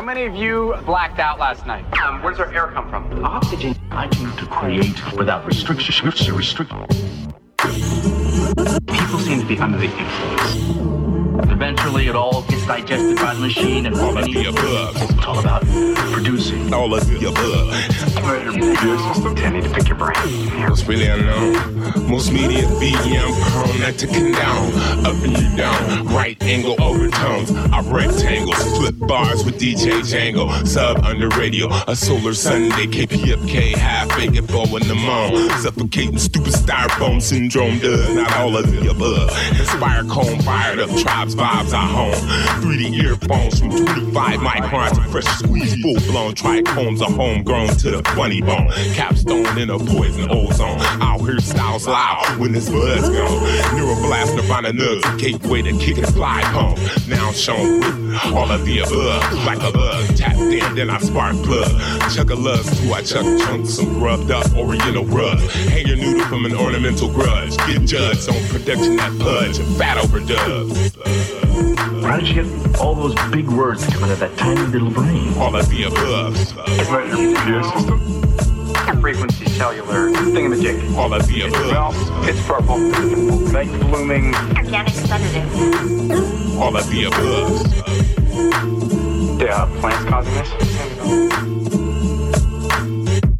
How many of you blacked out last night? Um, where does our air come from? Oxygen. I came to create without restriction. Restrict. People seem to be under the influence. Eventually, it all gets digested by the machine and all of the above. It's all about producing. All of the above. I need to pick your brain. It's really unknown. Most media BM prone not to condone. Up and you down. Right angle overtones. I rectangles. Flip bars with DJ Django. Sub under radio. A solar Sunday. KPFK. Half baked bow in the moan. Suffocating stupid styrofoam syndrome does not all of the above. Inspire cone fired up. Vibes I home. 3D earphones from 25 microns to fresh squeeze. Full blown trichomes are homegrown to the funny bone. Capstone in a poison ozone. Out here styles loud when this buzz gone. Neuroblast, Nirvana nugs, a gateway to kick and fly home. Now shown with all of the above. Like a bug, tapped in, then I spark plug. Chuck a love to I chuck chunks, some rubbed up oriental rug. Hang your noodle from an ornamental grudge. Get judged on production that pudge. Fat overdubs. How did you get all those big words to come out of that tiny little brain? All that the above. Right in your computer system. Frequency cellular thingamajig. All of the above. Well, it's purple. Night blooming. Organic sedative. All of the above. Yeah, plants causing this?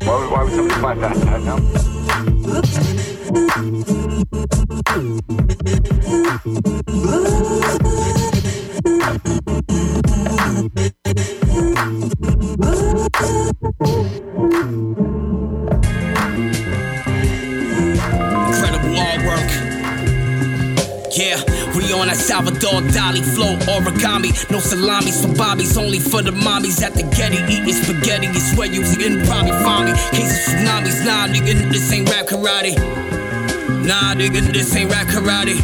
Why would, why would somebody plant that? I don't know. Salvador Dali flow origami. No salamis for only for the mommies at the Getty. Eating spaghetti is where you can probably find me. Of tsunamis, nah, nigga, this ain't rap karate. Nah, nigga, this ain't rap karate.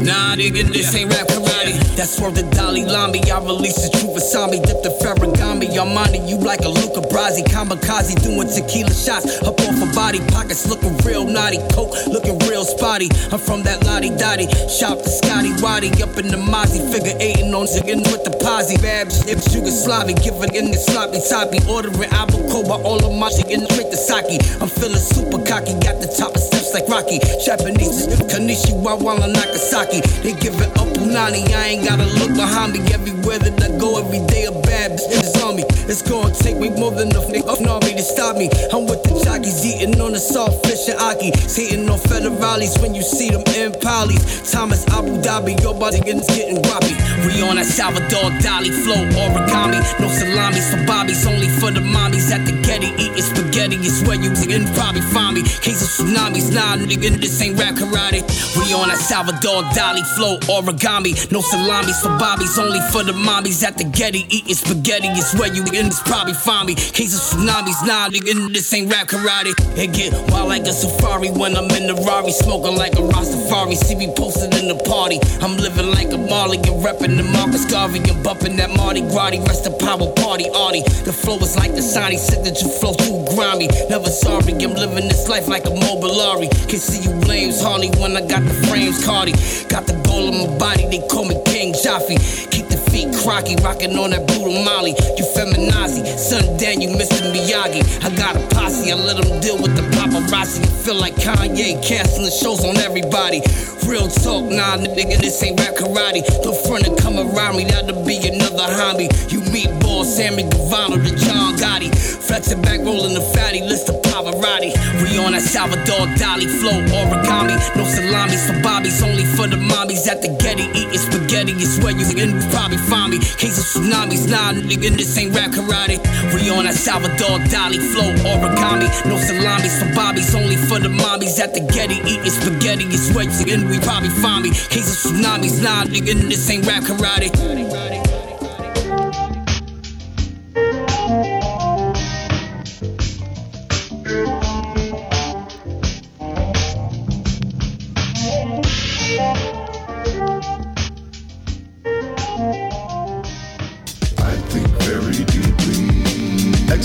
Nah, nigga, this ain't rap karate. That's where the Dalai Lama. I release the truth Asami, dip the Ferragami. On you like a Luca Brasi. Kamikaze doing tequila shots. Up off a body, pockets looking real naughty. Coke looking real spotty. I'm from that Lottie Dottie. Shop the Scotty Waddy. Up in the Mozzie. Figure eightin' on ziggin' with the posse. Babs, if Yugoslavia. Giving in the sloppy toppy. Ordering Abacoa. All of my shit in to sake. I'm feeling super cocky. Got the top of like Rocky. Japanese, Kanishi, Wawa, Nagasaki. They give it up Unani. I ain't gotta look behind me. Everywhere that I go, every day a bad bitch is on me. It's gonna take me more than enough nigga off me to stop me. I'm with the jockeys eating on the soft fish and aki. Hating on federales when you see them in polys. Thomas Abu Dhabi, your body getting getting guappy. We on that Salvador Dali flow origami. No salamis for bobbies, only for the mommies at the Getty. Eating spaghetti is where you can probably find me. Case of tsunamis, nah, nigga, this ain't rap karate. We on that Salvador Dali flow origami. No salamis for bobbies, only for the mommies at the Getty. Eating spaghetti is where you can probably find me. Case of tsunamis, nah, nigga, this ain't rap karate. It get wild like a safari when I'm in the Rari, smoking like a Rastafari. See me posted in the party. I'm living like a Marley and repping the Marcus Garvey and bumping that Marty Grotty. Rest of power party, Artie. The flow is like the Sonny signature flow too grimy. Never sorry, I'm living this life like a Mobilari. Can see you blames Harley when I got the frames Cardi. Got the goal in my body, they call me King Jaffe. Keep the feet crocky, rocking on that brutal Molly. You feminazi, son Dan, you Mr. Miyagi. I got a posse, I let them deal with the paparazzi. Feel like Kanye canceling shows on everybody. Real talk, nah, nigga, this ain't rap karate. Don't front and come around me, that'll be another hobby. You meet boss Sammy Gravano to John Gotti. Flexing back, rolling the fatty, list of Pavarotti. We on that Salvador Dali flow origami. No salamis for bobbies, only for the mommies at the Getty. Eating spaghetti is where you can probably find me. Case of tsunamis, nah, nigga, this ain't rap karate. We on that Salvador Dali flow origami. No salamis for bobbies, only for the mommies at the Getty. Eating spaghetti is where you can we probably find me. Case of tsunamis, nah, nigga, this ain't rap karate.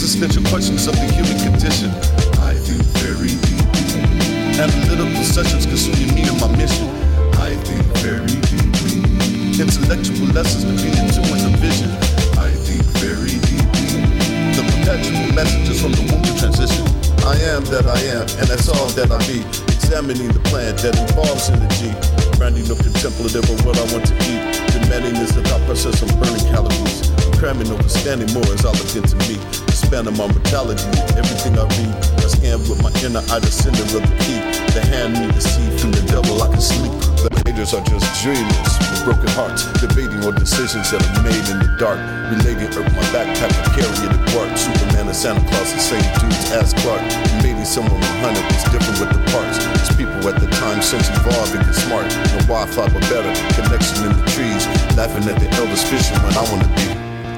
existential questions of the human condition. I think very deeply. Analytical sessions concerning me and my mission. I think very deeply. Intellectual lessons between the two and the vision. I think very deeply. The perpetual messages from the womb to transition. I am that I am, and that's all that I be. Examining the plan that involves energy. Branding the contemplative of what I want to eat. Demanding is the thought process of burning calories. Cramming, understanding more is all it's to me. Expanding my mortality, everything I read. I scan with my inner eye, the sender of the key. The hand me the seed from the devil, I can sleep. The haters are just dreamers with broken hearts, debating on decisions that are made in the dark. Relating earth, my backpack, I carry it. Superman and Santa Claus, the same dudes as Clark. Maybe someone behind it was different with the parts. These people at the time since evolved and get smart. No Wi-Fi, but better connection in the trees. Laughing at the elders fishing when I wanna be.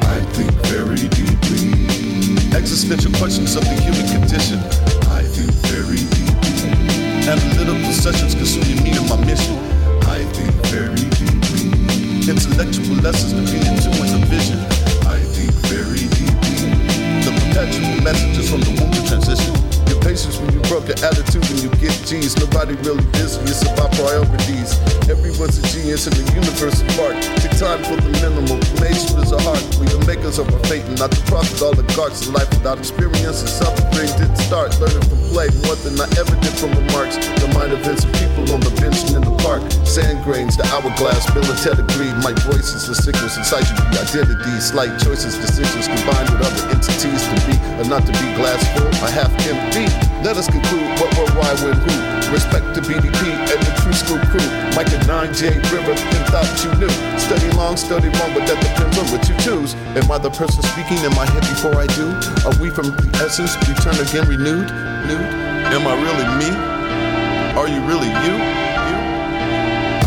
I think very deeply. Existential questions of the human condition. I think very deeply. Analytical sessions consuming me and my mission. I think very deeply. Intellectual lessons to be into in the vision. I think very deeply. The perpetual messages from the womb transition. Patience when you broke your attitude when you get G's. Nobody really busy, it's about priorities. Everyone's a genius in the universe apart. Take time for the minimal. Nation is a heart. We the makers of our fate and not the profit oligarchs. Life without experience and suffering didn't start. Learning from play more than I ever did from remarks. The mind of people on the bench and in the park. Sand grains, the hourglass, military greed. My voices, the signals inside you, the identity. Slight choices, decisions combined with other entities to be or not to be glass full or half empty. Let us conclude what, where, why, when, who. Respect to BDP and the true school crew. Mike and 9J River, then thought you knew. Study long, study wrong, but that depends on what you choose. Am I the person speaking in my head before I do? Are we from the essence, return again renewed? Nude? Am I really me? Are you really you? You?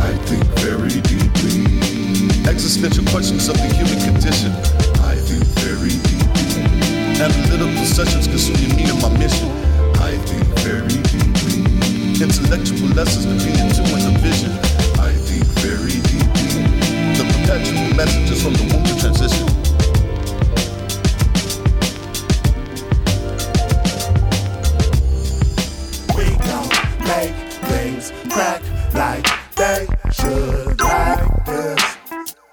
I think very deeply. Existential questions of the human condition. I think very deeply. Analytical sessions consuming me and my mission. I think very deeply. Intellectual lessons to be into in the vision. I think very deeply. The perpetual messages from the womb to transition. Make things crack like they should like this.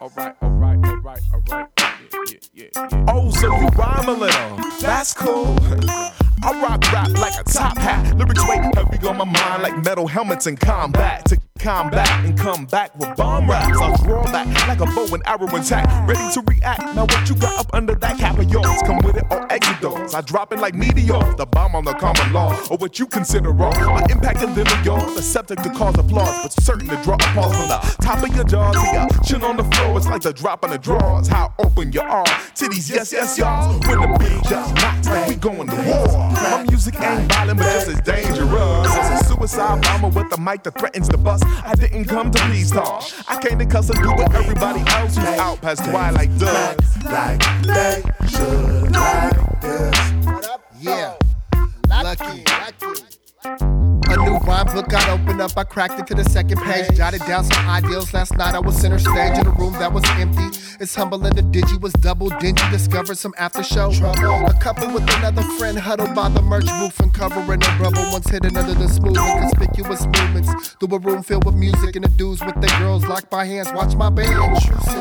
Alright, alright, alright, alright. Yeah, yeah, yeah, yeah. Oh, so you rhyme a little. That's cool. I rock rap like a top hat. Lyrics weigh heavy on my mind like metal helmets in combat. To combat and come back with bomb raps. I'll draw back like a bow and arrow intact. Ready to react. Now what you got up under that cap of yours? Come with it or exit doors. I drop it like meteors. The bomb on the common law. Or what you consider wrong. My impact a little yours. The subject to cause applause. But certain to draw applause from the top of your jaws. to your chin on the floor. It's like the drop in the drawers. How open you are to these yes, yes, y'all. When the beat just knocks like we going to war. My music ain't violent, but just as dangerous as a suicide bomber with a mic that threatens to bust. I didn't come to please talk. I came to cuss and do what everybody else who's out past twilight does. Like they should like this. Yeah. Lucky. New rhyme book got opened up. I cracked it to the second page. Jotted down some ideals. Last night I was center stage in a room that was empty. It's humbling. The digi was double dingy. Discovered some after show. A couple with another friend huddled by the merch booth and covering a rubber once hidden under the smooth and conspicuous movements. Through a room filled with music and the dudes with their girls locked by hands. Watch my band.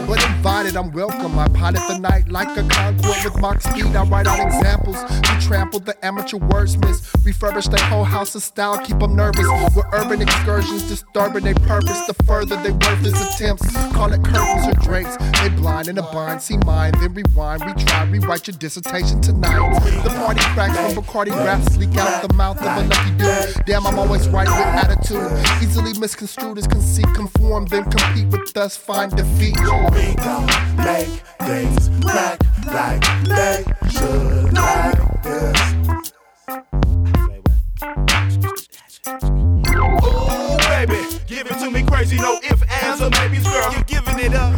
But invited, I'm welcome. I pilot the night like a Concorde with Mach speed. I write out examples to trample the amateur wordsmiths. Refurbish their whole house of style, keep them nervous. With urban excursions disturbing their purpose. The further they worthless attempts, call it curtains or drapes. They blind in a bind, see mine, then rewind, retry, rewrite your dissertation tonight. The party cracks from Bacardi raps leak out the mouth of a lucky dude. Damn, I'm always right with attitude. Easily misconstrued as conceit, conform, then compete with us, find defeat. We gon' make things crack like they should like this. Ooh, baby, give it to me crazy, no if, ands, or maybes, girl. You're giving it up.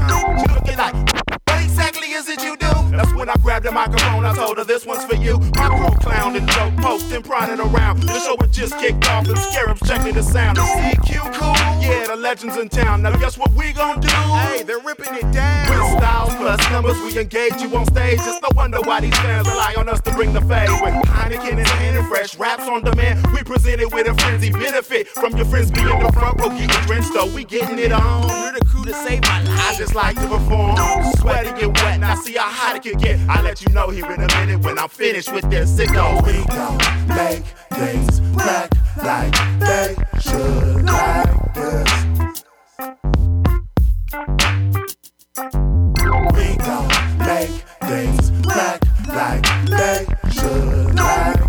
Looking like, what exactly is it you do? That's when I grabbed the microphone, I told her this one's for you. My crew clowned and joke, posting, prodding around. The show had just kicked off, and Scarabs checking the sound. The CQ cool? Yeah, the legends in town. Now guess what we gon' do? Hey, they're ripping it down. With styles plus numbers, we engage you on stage. It's no wonder why these fans rely on us to bring the fade. With Heineken in hand and fresh raps on demand, we present it with a frenzy benefit from your friends being the front row, getting drenched, so we getting it on. You're the crew to save my life. I just like to perform, sweaty and wet, and I see how hot it can it get. I'll let you know here in a minute when I'm finished with this. Sicko. We gon' make things back like they should like this. We gon' make things back like they should like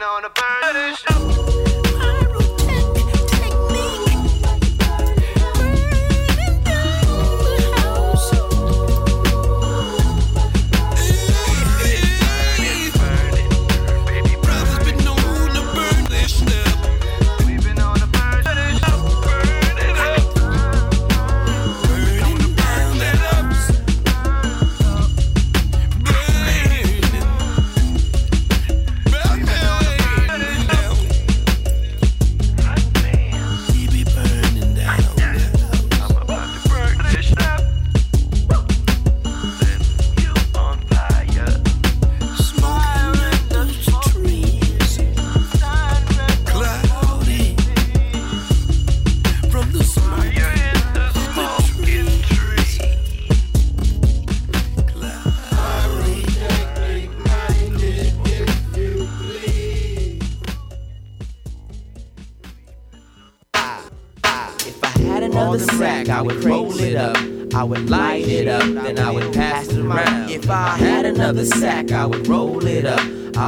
another sack, I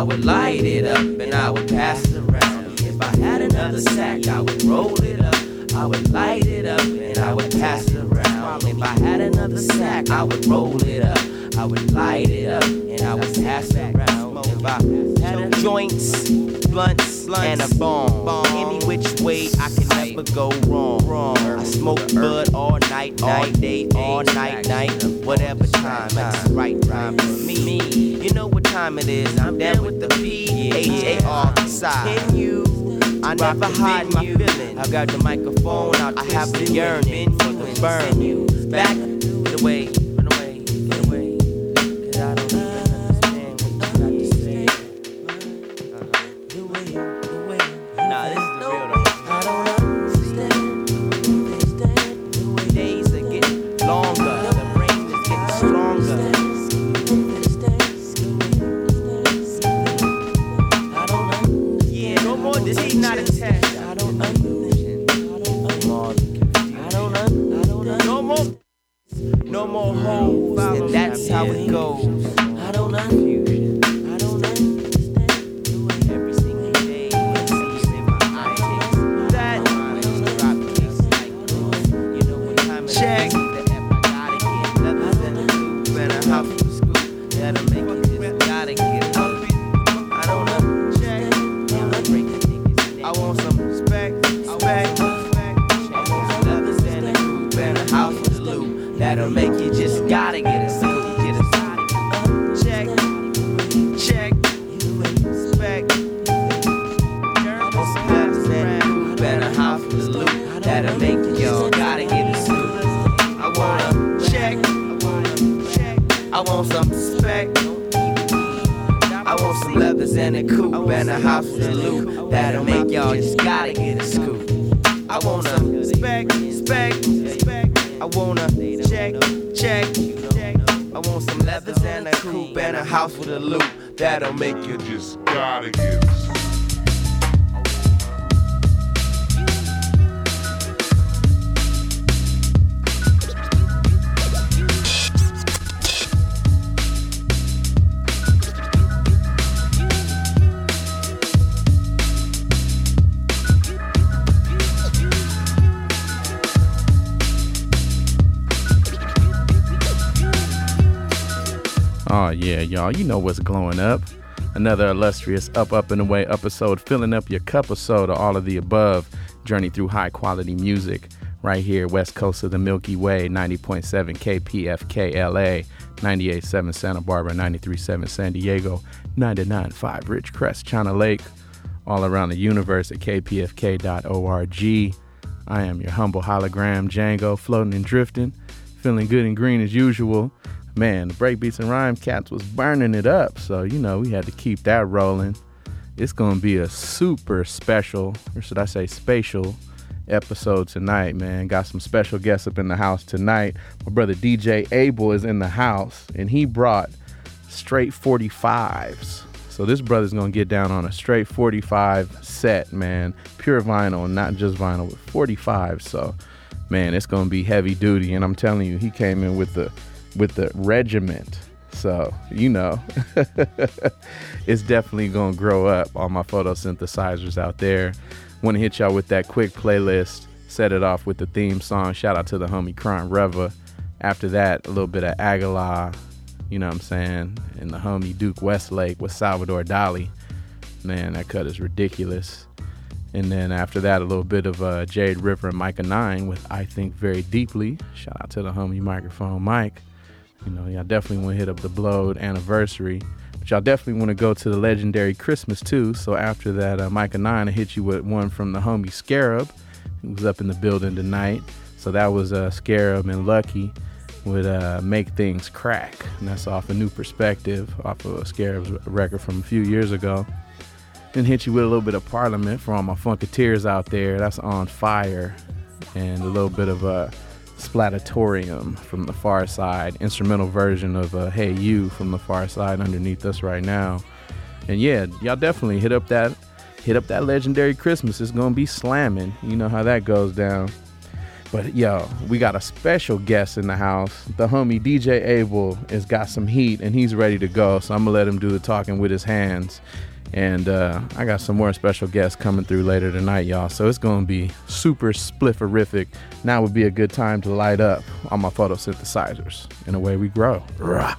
I got the microphone out. I have the yearning for the burn and a house with a loop. That'll make you just gotta get Oh yeah, y'all. You know what's glowing up. Another illustrious Up Up and Away episode, filling up your cup of soda, all of the above. Journey through high quality music right here, west coast of the Milky Way, 90.7 KPFK LA, 98.7 Santa Barbara, 93.7 San Diego, 99.5 Ridgecrest, China Lake, all around the universe at kpfk.org. I am your humble hologram, Django, floating and drifting, feeling good and green as usual. Man, the Breakbeats and Rhyme Cats was burning it up, so you know we had to keep that rolling. It's gonna be a super special, or should I say spatial, episode tonight, man. Got some special guests up in the house tonight. My brother DJ Abel is in the house, and he brought straight 45s. So this brother's gonna get down on a straight 45 set, man. Pure vinyl, not just vinyl, with 45. So, man, it's gonna be heavy duty. And I'm telling you, he came in with the with the regiment. So, you know, it's definitely gonna grow up. All my photosynthesizers out there. Want to hit y'all with that quick playlist. Set it off with the theme song. Shout out to the homie Crime Reva. After that, a little bit of Aguilar, you know what I'm saying? And the homie Duke Westlake with Salvador Dali. Man, that cut is ridiculous. And then after that, a little bit of uh, Jade River and Micah Nine with I Think Very Deeply. Shout out to the homie microphone Mike. You know, y'all definitely want to hit up the Blowed anniversary. But y'all definitely want to go to the legendary Christmas too. So after that, uh, Micah Nine, I hit you with one from the homie Scarab, who was up in the building tonight. So that was uh, Scarab and Lucky would uh, make things crack. And that's off a new perspective, off of Scarab's record from a few years ago. Then hit you with a little bit of Parliament for all my Funketeers out there. That's on fire. And a little bit of a Splatatorium from the far side, instrumental version of uh, Hey You from the far side underneath us right now. And yeah, y'all definitely hit up that hit up that legendary Christmas. It's gonna be slamming. You know how that goes down. But yo, we got a special guest in the house. The homie DJ Abel has got some heat and he's ready to go. So I'm gonna let him do the talking with his hands. And uh, I got some more special guests coming through later tonight, y'all. So it's gonna be super splifferific. Now would be a good time to light up on my photosynthesizers. And way we grow. Rah.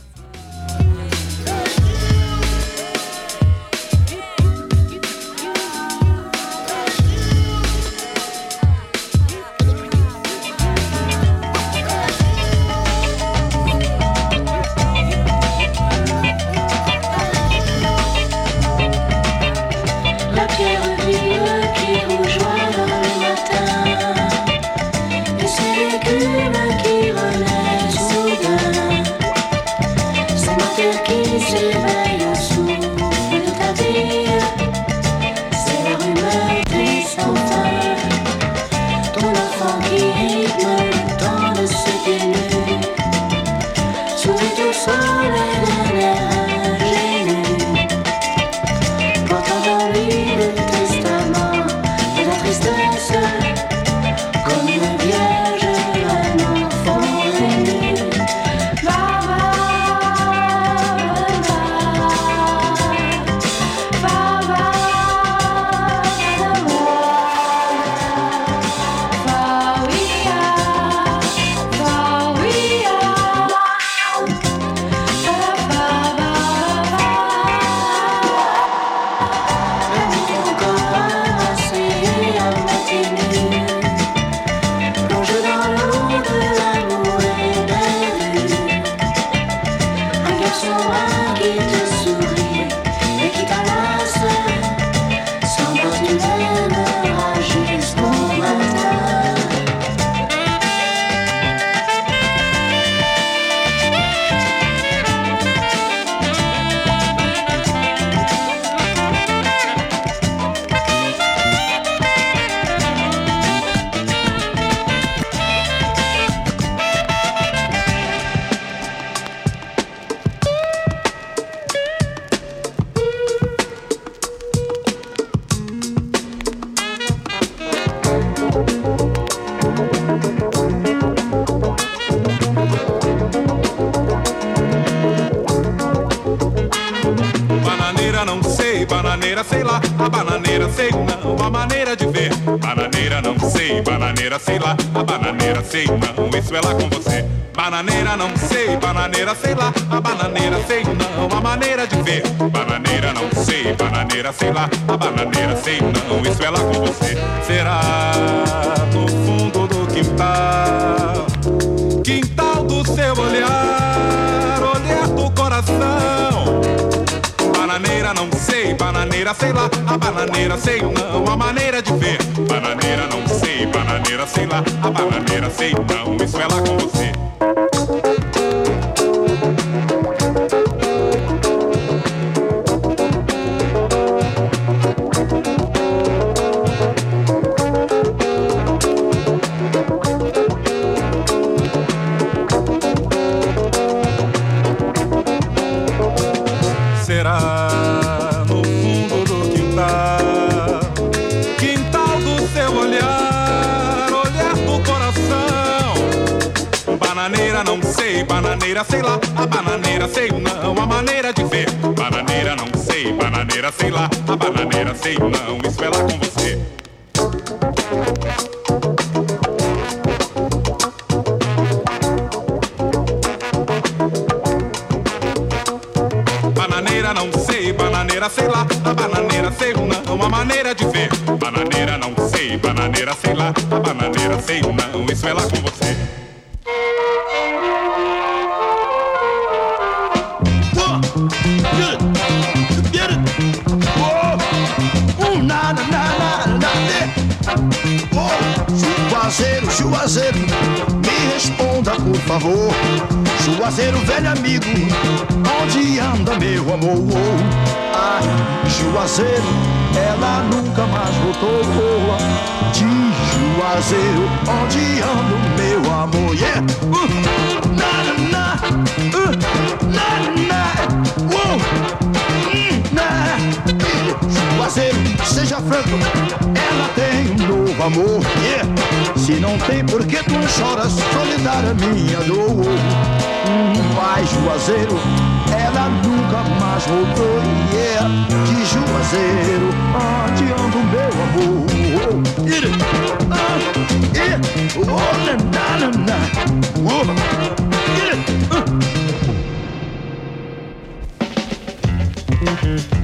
Lá, a bananeira sei não, isso é lá com você. Será no fundo do quintal, quintal do seu olhar, olhar do coração. Bananeira não sei, bananeira sei lá, a bananeira sei não, a maneira de ver. Bananeira não sei, bananeira sei lá, a bananeira sei não, isso é lá com você. Não, isso é lá com você. Juazeiro, Juazeiro, me responda por favor. Juazeiro, velho amigo, onde anda meu amor? Ah, Juazeiro, ela nunca mais voltou. De Juazeiro, onde ando, meu amor? Yeah! Uh, na, na, uh, na, na, uh. Hum, Juazeiro, seja franco, ela tem um novo amor. Yeah! Se não tem, por que tu choras? Solidária minha dor. Hum, mas Juazeiro, ela nunca nunca mais voltou e yeah, é de Juazeiro, onde anda o meu amor. Oh,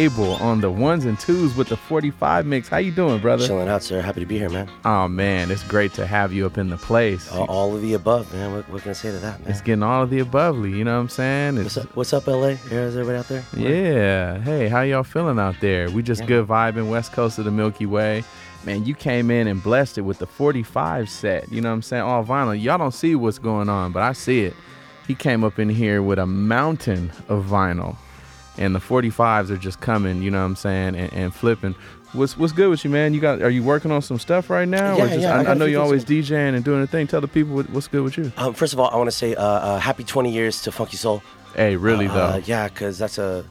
Abel on the ones and twos with the 45 mix. How you doing, brother? Chilling out, sir. Happy to be here, man. Oh man, it's great to have you up in the place. All, all of the above, man. What, what can I say to that, man? It's getting all of the abovely, you know what I'm saying? It's, What's up, what's up, LA? Is everybody out there? Yeah. Hey, how y'all feeling out there? We just Yeah. good vibing west coast of the Milky Way. Man, you came in and blessed it with the 45 set. You know what I'm saying? All vinyl. Y'all don't see what's going on, but I see it. He came up in here with a mountain of vinyl. And the 45s are just coming, you know what I'm saying, and, and flipping. What's what's good with you, man? You got are you working on some stuff right now? Yeah, or just yeah, I I, I know you're things always DJing and doing a thing. Tell the people what, what's good with you. Um, first of all, I want to say uh, uh, happy 20 years to Funky Soul. Hey, really Uh, though. yeah, because that's a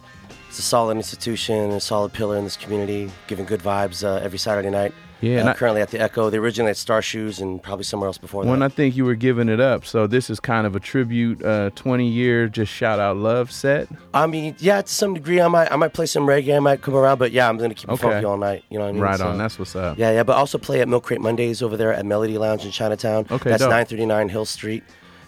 it's a solid institution, a solid pillar in this community, giving good vibes uh, every Saturday night. Yeah, Uh, and I- currently at the Echo. They originally at Star Shoes and probably somewhere else before When that. When I think you were giving it up, so this is kind of a tribute, uh, 20 year just shout out love set. I mean, yeah, to some degree, I might I might play some reggae, I might come around, but yeah, I'm gonna keep it Okay. funky all night. You know what I mean? Right on, that's what's up. Yeah, yeah, but also play at Milk Crate Mondays over there at Melody Lounge in Chinatown. Okay, that's dope. 939 Hill Street.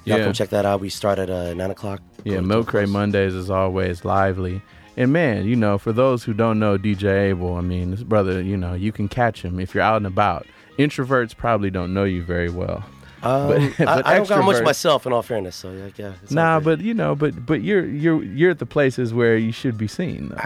Y'all Yeah. come check that out. We start at uh, nine o'clock. Yeah, Milk Crate Mondays is always lively. And man, you know, for those who don't know DJ Abel, I mean, this brother, you know, you can catch him if you're out and about. Introverts probably don't know you very well. Um, I, I don't got much myself, in all fairness. So yeah, yeah. it's Nah, good. but you know, but but you're you're you're at the places where you should be seen. Though.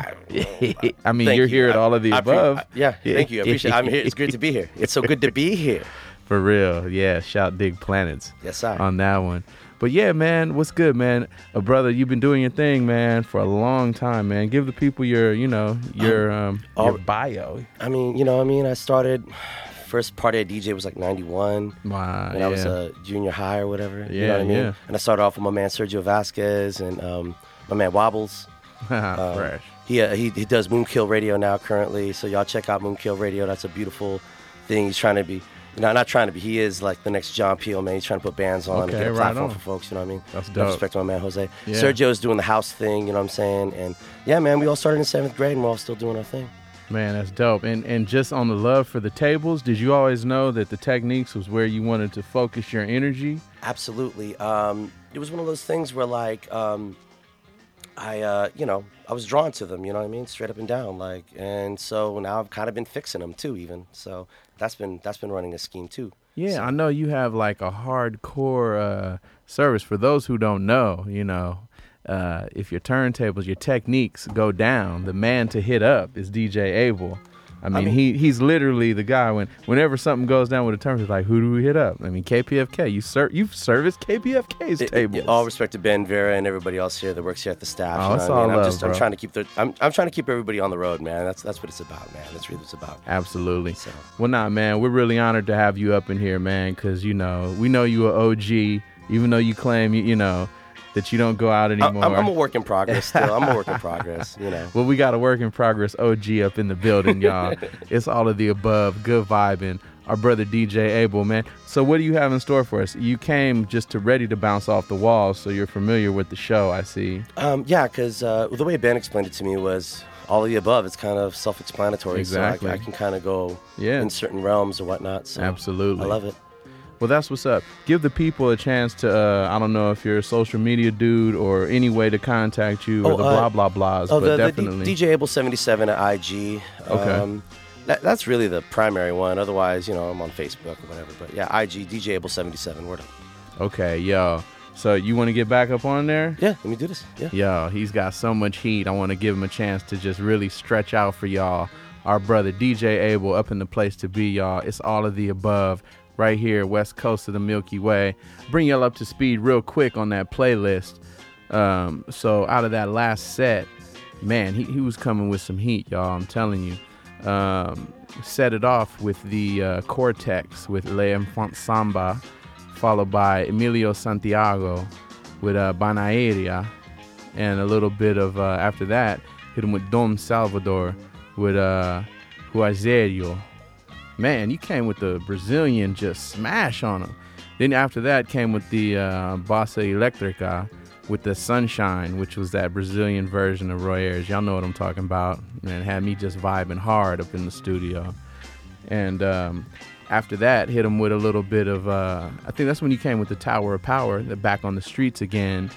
I, mean, you're you. here at I- all of the I above. I- yeah, thank you. I appreciate. it. I'm here. It's great to be here. It's so good to be here. For real, yeah. Shout Dig Planets. Yes, sir. On that one. But yeah, man, what's good, man? A brother, you've been doing your thing, man, for a long time, man. Give the people your, you know, your um, all- your bio. I mean, you know, I mean, I started. First party at DJ was like '91. Wow, when I was a junior high or whatever. you Yeah, know what I mean? yeah. And I started off with my man Sergio Vasquez and um, my man Wobbles. Um, Fresh. He, uh, he he does Moonkill Radio now currently, so y'all check out Moonkill Radio. That's a beautiful thing. He's trying to be, you know, not trying to be. He is like the next John Peel, man. He's trying to put bands on Okay, and get a right platform on. for folks. You know what I mean? That's dope. respect to my man Jose. Yeah. Sergio's doing the house thing. You know what I'm saying? And yeah, man, we all started in seventh grade and we're all still doing our thing. Man, that's dope. And and just on the love for the tables, did you always know that the Technics was where you wanted to focus your energy? Absolutely. Um, it was one of those things where, like, um, I, uh, you know, I was drawn to them. You know what I mean? Straight up and down. Like, and so now I've kind of been fixing them too. Even so, that's been that's been running a scheme too. Yeah, I know you have like a hardcore uh, service. For those who don't know, you know, uh, if your turntables, your Technics go down, the man to hit up is DJ Abel. I mean, mean- he he's literally the guy when whenever something goes down with a turntable, it's like who do we hit up? I mean, KPFK. You ser- you've serviced KPFK's It- tables. it- all respect to Ben Vera and everybody else here that works here at the staff. Oh, you know it's what I mean? all I'm love, just I'm trying to keep the I'm, I'm trying to keep everybody on the road, man. That's that's what it's about, man. That's really what it's about. Absolutely. Well, nah, man, we're really honored to have you up in here, man, because you know we know you are OG, even though you claim you, you know that you don't go out I- anymore. I'm, I'm a work in progress still. I'm a work in progress. You know. Well, we got a work in progress OG up in the building, y'all. it's all of the above, good vibing. Our brother DJ Abel, man. So, what do you have in store for us? You came just to ready to bounce off the walls, so you're familiar with the show. I see. Um, yeah, because uh, the way Ben explained it to me was all of the above. It's kind of self-explanatory. Exactly. So I, I can kind of go Yeah. in certain realms or whatnot. So Absolutely. I love it. Well, that's what's up. Give the people a chance to. Uh, I don't know if you're a social media dude or any way to contact you or Oh, the uh, blah blah blahs, Oh, but the, the definitely. D- DJ Able 77 at IG. Okay. Um, that, that's really the primary one. Otherwise, you know, I'm on Facebook or whatever. But yeah, IG DJ Able 77. Word up. Okay, yo. So you want to get back up on there? Yeah, let me do this. Yeah. Yo, he's got so much heat. I want to give him a chance to just really stretch out for y'all. Our brother DJ Abel up in the place to be, y'all. It's all of the above right here, west coast of the Milky Way. Bring y'all up to speed real quick on that playlist. Um, so out of that last set, man, he, he was coming with some heat, y'all. I'm telling you. Um, set it off with the uh, Cortex with Le Enfant Samba, followed by Emilio Santiago with uh, Bananeira, and a little bit of uh, after that, hit him with Dom Salvador with uh, Juazeiro. Man, you came with the Brazilian just smash on him. Then after that came with the uh, Bossa Electrica with the Sunshine, which was that Brazilian version of Roy Ayers. Y'all know what I'm talking about. And had me just vibing hard up in the studio. And um, after that, hit him with a little bit of, uh, I think that's when you came with the Tower of Power, the back on the streets again.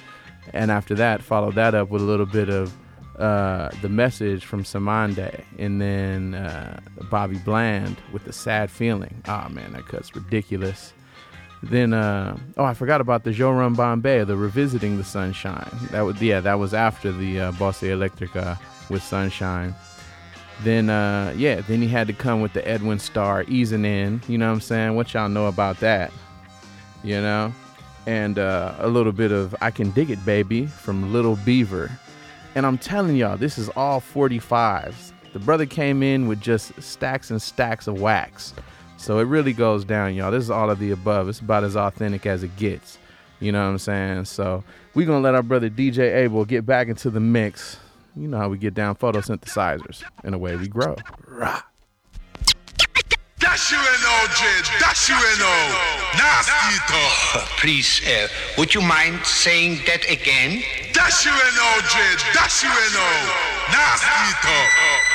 And after that, followed that up with a little bit of uh, the message from Samande, and then uh, Bobby Bland with the sad feeling. Ah man, that cut's ridiculous. Then uh, oh, I forgot about the Joran Bombay, the revisiting the Sunshine. That was yeah, that was after the uh, Bossa Electrica with Sunshine. Then uh, yeah, then he had to come with the Edwin Starr easing in. You know what I'm saying? What y'all know about that? You know, and uh, a little bit of I Can Dig It Baby from Little Beaver. And I'm telling y'all, this is all 45s. The brother came in with just stacks and stacks of wax. So it really goes down, y'all. This is all of the above. It's about as authentic as it gets. You know what I'm saying? So we're going to let our brother DJ Abel get back into the mix. You know how we get down photosynthesizers. And way, we grow. Rah. Dash you in, OJ. Dash you in, oh. Nasty talk. Please, uh, would you mind saying that again? Dash you in, OJ. Dash you in, oh. Nasty talk.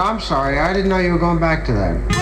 I'm sorry. I didn't know you were going back to that.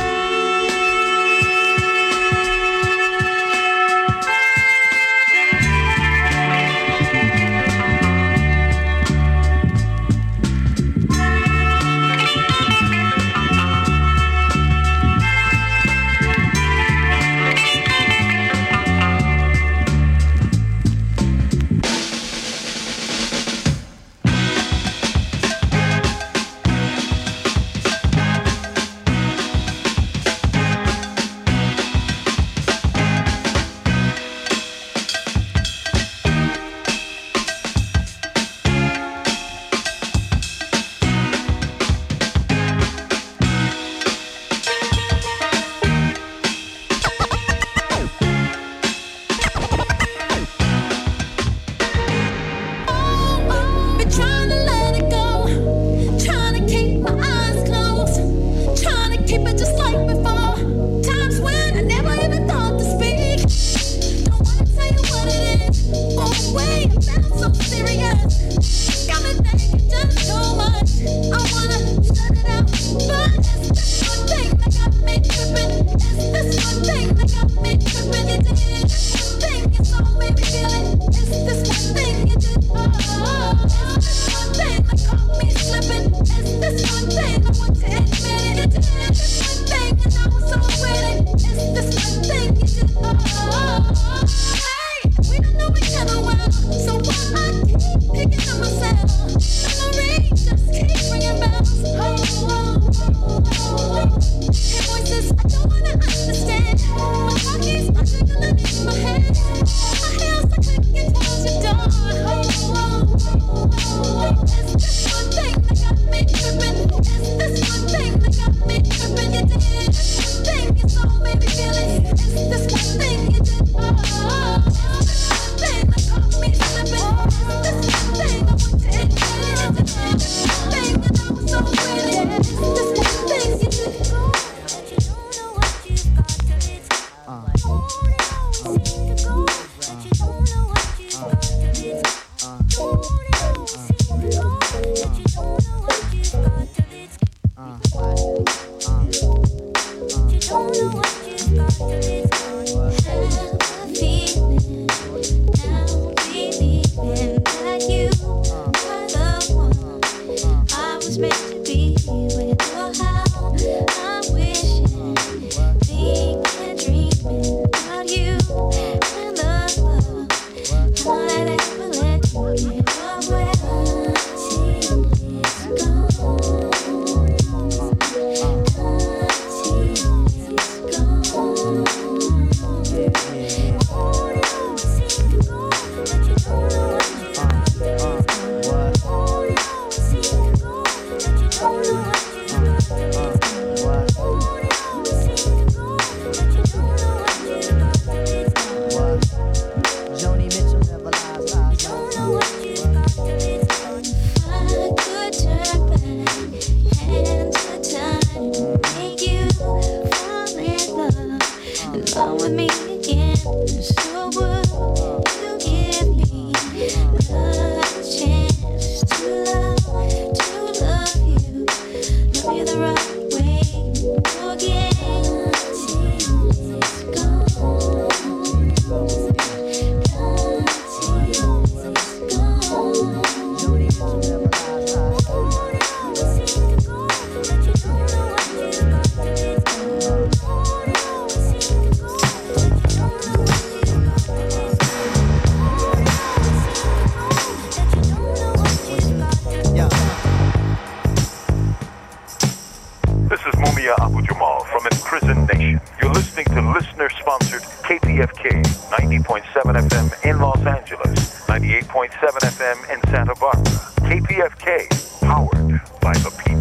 Abu Jamal from Imprisoned Nation. You're listening to listener sponsored KPFK 90.7 FM in Los Angeles, 98.7 FM in Santa Barbara. KPFK, powered by the people.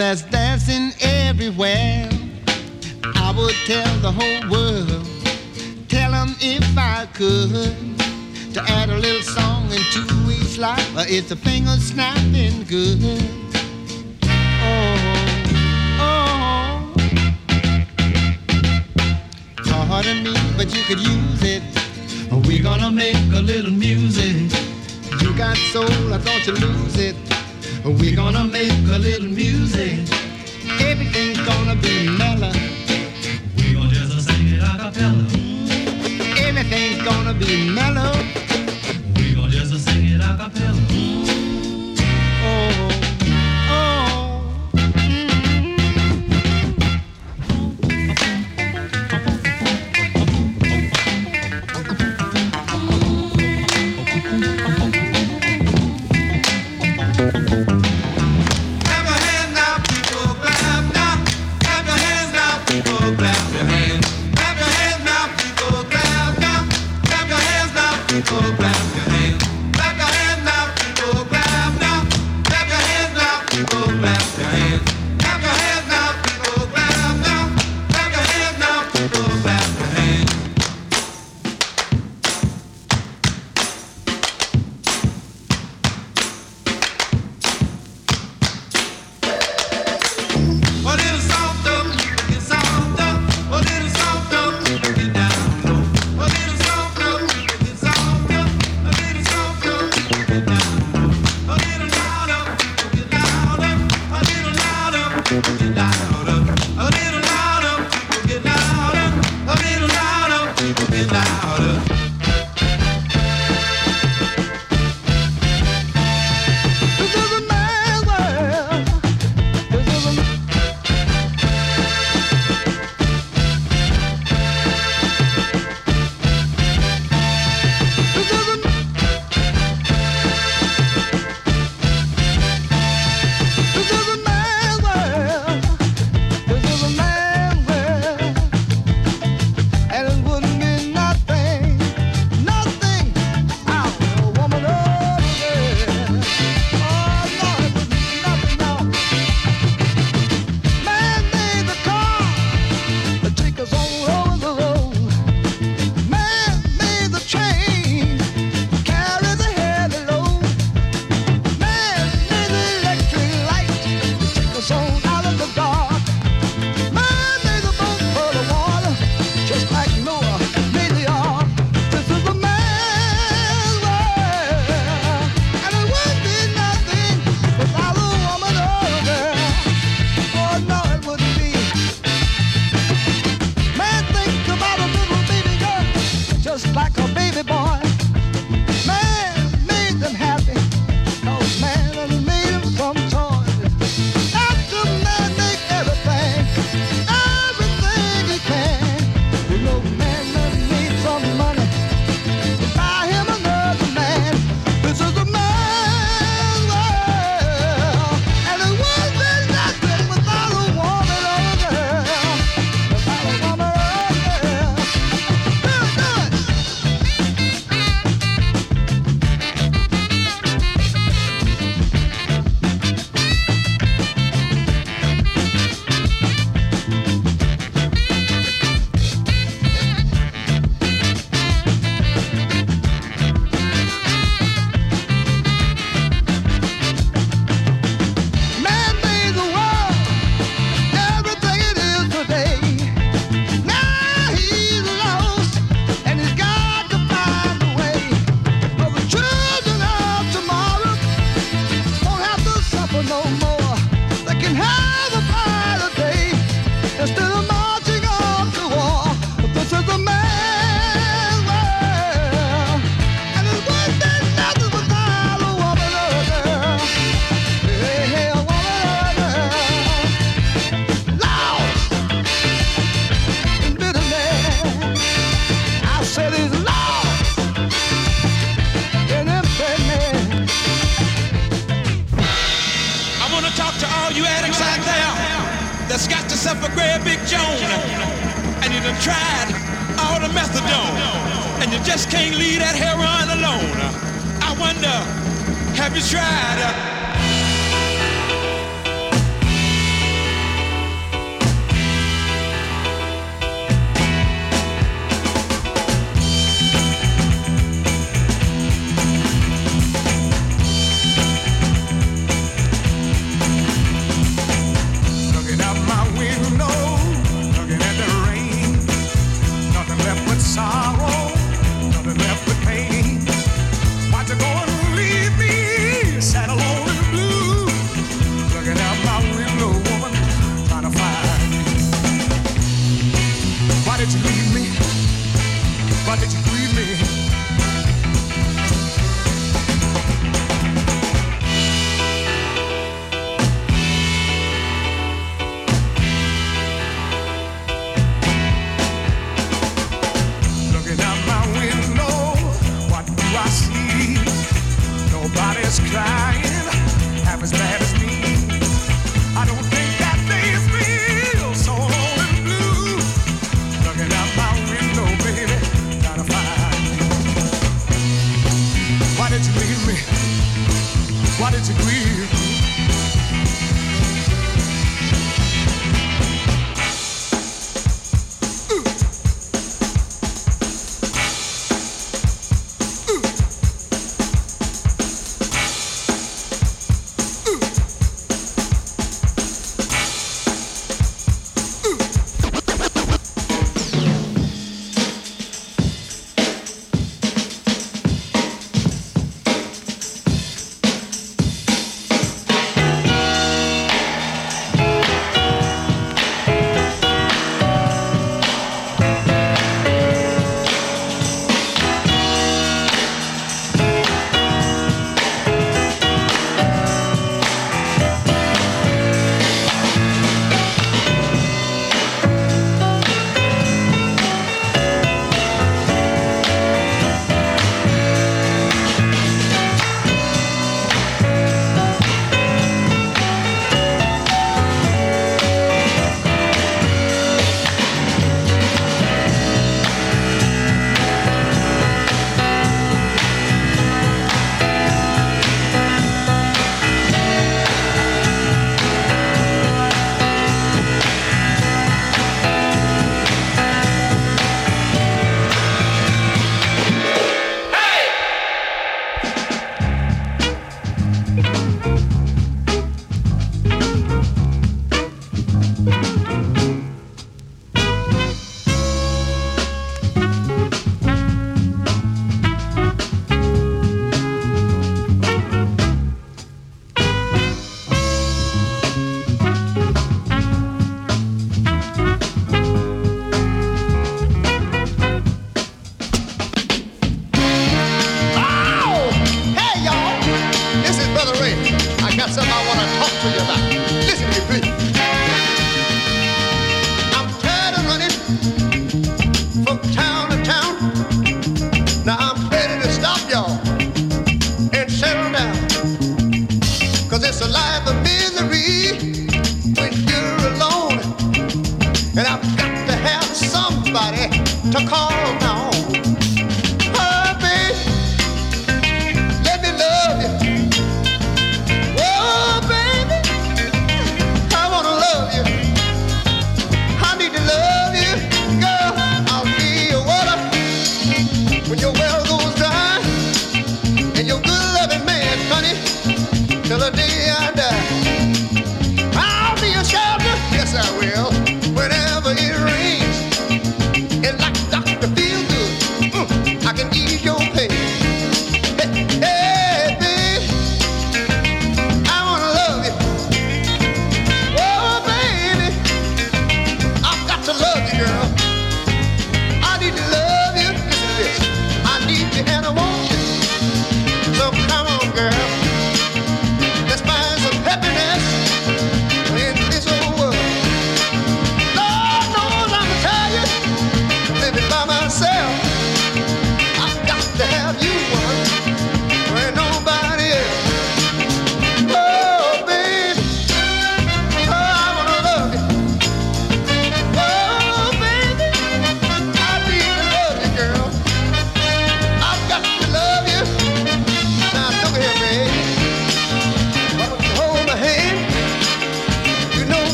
there's dancing everywhere. I would tell the whole world, tell them if I could, to add a little song into each life. It's a thing.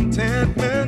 Contentment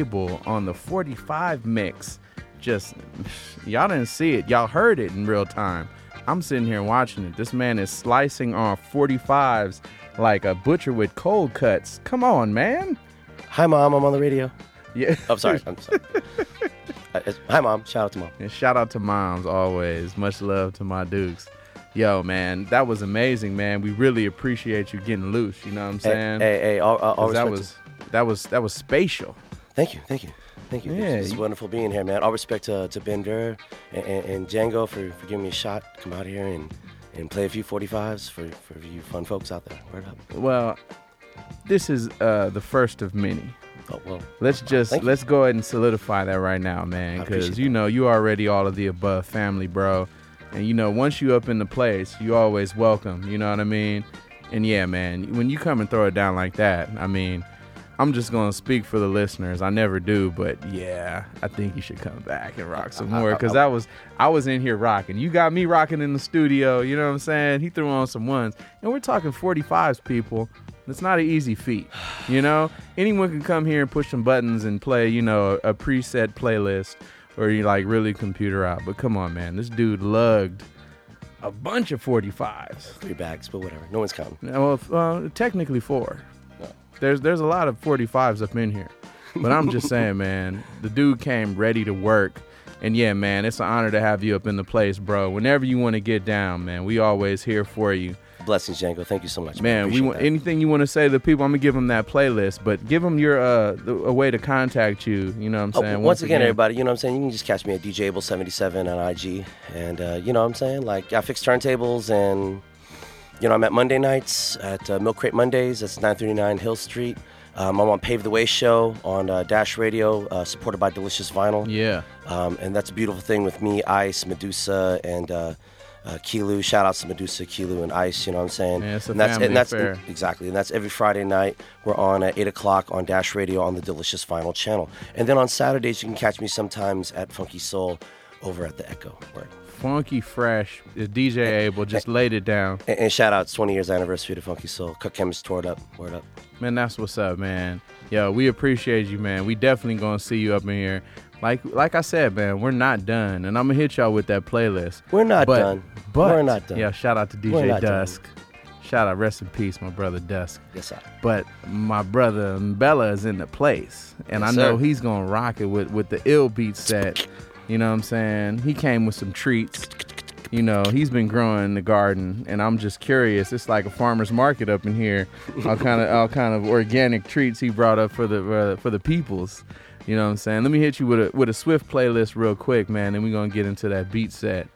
DJ Abel on the 45 mix. Just, y'all didn't see it. Y'all heard it in real time. I'm sitting here watching it. This man is slicing off 45s like a butcher with cold cuts. Come on, man. Hi, mom. I'm on the radio. Yeah. I'm sorry. I'm sorry. Uh, Hi, mom. Shout out to mom. And shout out to moms always. Much love to my dukes. Yo, man, that was amazing, man. We really appreciate you getting loose. You know what I'm saying? hey, hey, all- all- all 'Cause that was that was that was spatial. Thank you, thank you, thank you. Yeah, it's, it's you- wonderful being here, man. All respect to, to Ben Ver and, and, and Django for, for giving me a shot. Come out here and, and play a few 45s for, for you fun folks out there. Word up. Well, this is uh, the first of many. Oh well. Let's just Thank let's go ahead and solidify that right now, man. Because you know you already all of the above family, bro. And you know once you up in the place, you always welcome. You know what I mean? And yeah, man, when you come and throw it down like that, I mean, I'm just gonna speak for the listeners. I never do, but yeah, I think you should come back and rock some more. Because I was I was in here rocking. You got me rocking in the studio. You know what I'm saying? He threw on some ones, and we're talking 45s, people. It's not an easy feat, you know. Anyone can come here and push some buttons and play, you know, a preset playlist, or you like really computer out. But come on, man, this dude lugged a bunch of 45s. Three bags, but whatever. No one's counting. Well, uh, technically four. There's there's a lot of 45s up in here, but I'm just saying, man, the dude came ready to work, and yeah, man, it's an honor to have you up in the place, bro. Whenever you want to get down, man, we always here for you. Blessings, Django. Thank you so much. Man, we want that. anything you want to say to the people. I'm gonna give them that playlist, but give them your uh the, a way to contact you. You know what I'm Oh, saying? once, again, everybody, you know what I'm saying? You can just catch me at DJ Able77 on IG. And, uh, you know what I'm saying? Like, I fix turntables and, you know, I'm at Monday nights at uh, Milk Crate Mondays. That's 939 Hill Street. Um, I'm on Pave the Way show on uh, Dash Radio, uh, supported by Delicious Vinyl. Yeah. Um, and that's a beautiful thing with me, Ice, Medusa, and uh, uh, Kilu. Shout outs to Medusa, Kilu, and Ice. You know what I'm saying? Yeah, it's a and that's, family and that's affair. exactly, and that's every Friday night. We're on at eight o'clock on Dash Radio on the Delicious Vinyl channel. And then on Saturdays, you can catch me sometimes at Funky Soul over at the Echo. Word. Funky Fresh, DJ Abel just laid it down. And, and shout out, 20 years anniversary to Funky Soul. Cut Chemist tore it up. Word up. Man, that's what's up, man. Yo, we appreciate you, man. We definitely gonna see you up in here. Like like I said, man, we're not done, and I'm gonna hit y'all with that playlist. We're not But- done. But We're not done. Yeah, shout out to DJ not done. Dusk. Shout out, rest in peace, my brother Dusk. Yes, sir. But my brother Bella is in the place, and Yes, I know sir. he's gonna rock it with with the ill beat set. You know what I'm saying? He came with some treats. You know, he's been growing in the garden, and I'm just curious. It's like a farmer's market up in here. All kind of all kind of organic treats he brought up for the uh, for the peoples. You know what I'm saying? Let me hit you with a with a swift playlist real quick, man, and we're gonna get into that beat set.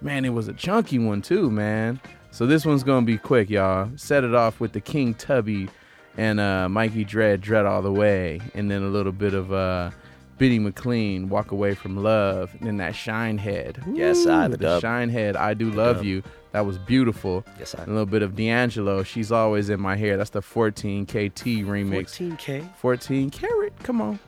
Man, it was a chunky one too, man. So this one's gonna be quick, y'all. Set it off with the King Tubby and uh, Mikey Dread, Dread all the way, and then a little bit of uh, Bitty McLean, Walk Away from Love, and then that Shinehead. Yes, I, the dub. Shinehead, I do love dub. you. That was beautiful. Yes, I. A little bit of D'Angelo, She's Always in My Hair. That's the 14 KT remix. 14K. 14 carat, come on.